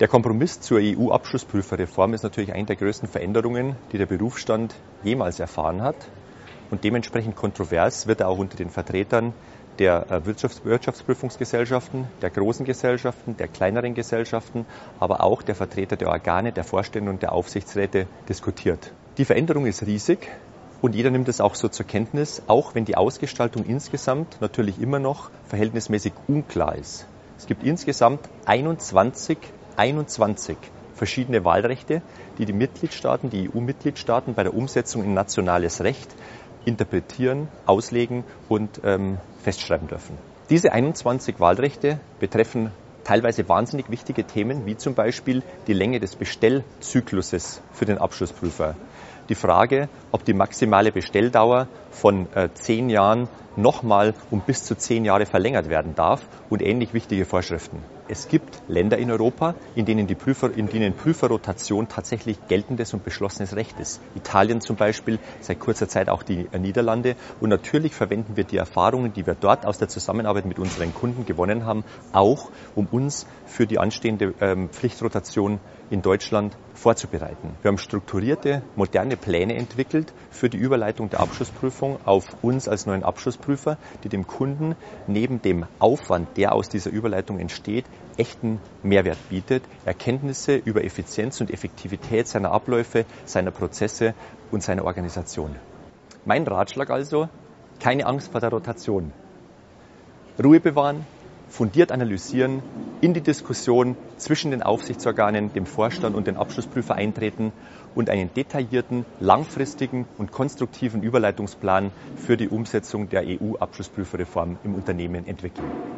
Der Kompromiss zur EU-Abschlussprüferreform ist natürlich eine der größten Veränderungen, die der Berufsstand jemals erfahren hat. Und dementsprechend kontrovers wird er auch unter den Vertretern der äh, Wirtschafts Wirtschaftsprüfungsgesellschaften, der großen Gesellschaften, der kleineren Gesellschaften, aber auch der Vertreter der Organe, der Vorstände und der Aufsichtsräte diskutiert. Die Veränderung ist riesig und jeder nimmt es auch so zur Kenntnis, auch wenn die Ausgestaltung insgesamt natürlich immer noch verhältnismäßig unklar ist. Es gibt insgesamt 21 21 verschiedene Wahlrechte, die die Mitgliedstaaten, die EU-Mitgliedstaaten bei der Umsetzung in nationales Recht interpretieren, auslegen und ähm, festschreiben dürfen. Diese 21 Wahlrechte betreffen teilweise wahnsinnig wichtige Themen, wie zum Beispiel die Länge des Bestellzykluses für den Abschlussprüfer. Die Frage, ob die maximale Bestelldauer von äh, zehn Jahren nochmal um bis zu zehn Jahre verlängert werden darf und ähnlich wichtige Vorschriften. Es gibt Länder in Europa, in denen, die Prüfer, in denen Prüferrotation tatsächlich geltendes und beschlossenes Recht ist. Italien zum Beispiel, seit kurzer Zeit auch die Niederlande. Und natürlich verwenden wir die Erfahrungen, die wir dort aus der Zusammenarbeit mit unseren Kunden gewonnen haben, auch um uns für die anstehende ähm, Pflichtrotation in Deutschland vorzubereiten. Wir haben strukturierte, moderne Pläne entwickelt für die Überleitung der Abschlussprüfung auf uns als neuen Abschlussprüfer, die dem Kunden neben dem Aufwand, der aus dieser Überleitung entsteht, echten Mehrwert bietet, Erkenntnisse über Effizienz und Effektivität seiner Abläufe, seiner Prozesse und seiner Organisation. Mein Ratschlag also, keine Angst vor der Rotation. Ruhe bewahren, fundiert analysieren, in die Diskussion zwischen den Aufsichtsorganen, dem Vorstand und den Abschlussprüfer eintreten und einen detaillierten, langfristigen und konstruktiven Überleitungsplan für die Umsetzung der EU-Abschlussprüferreform im Unternehmen entwickeln.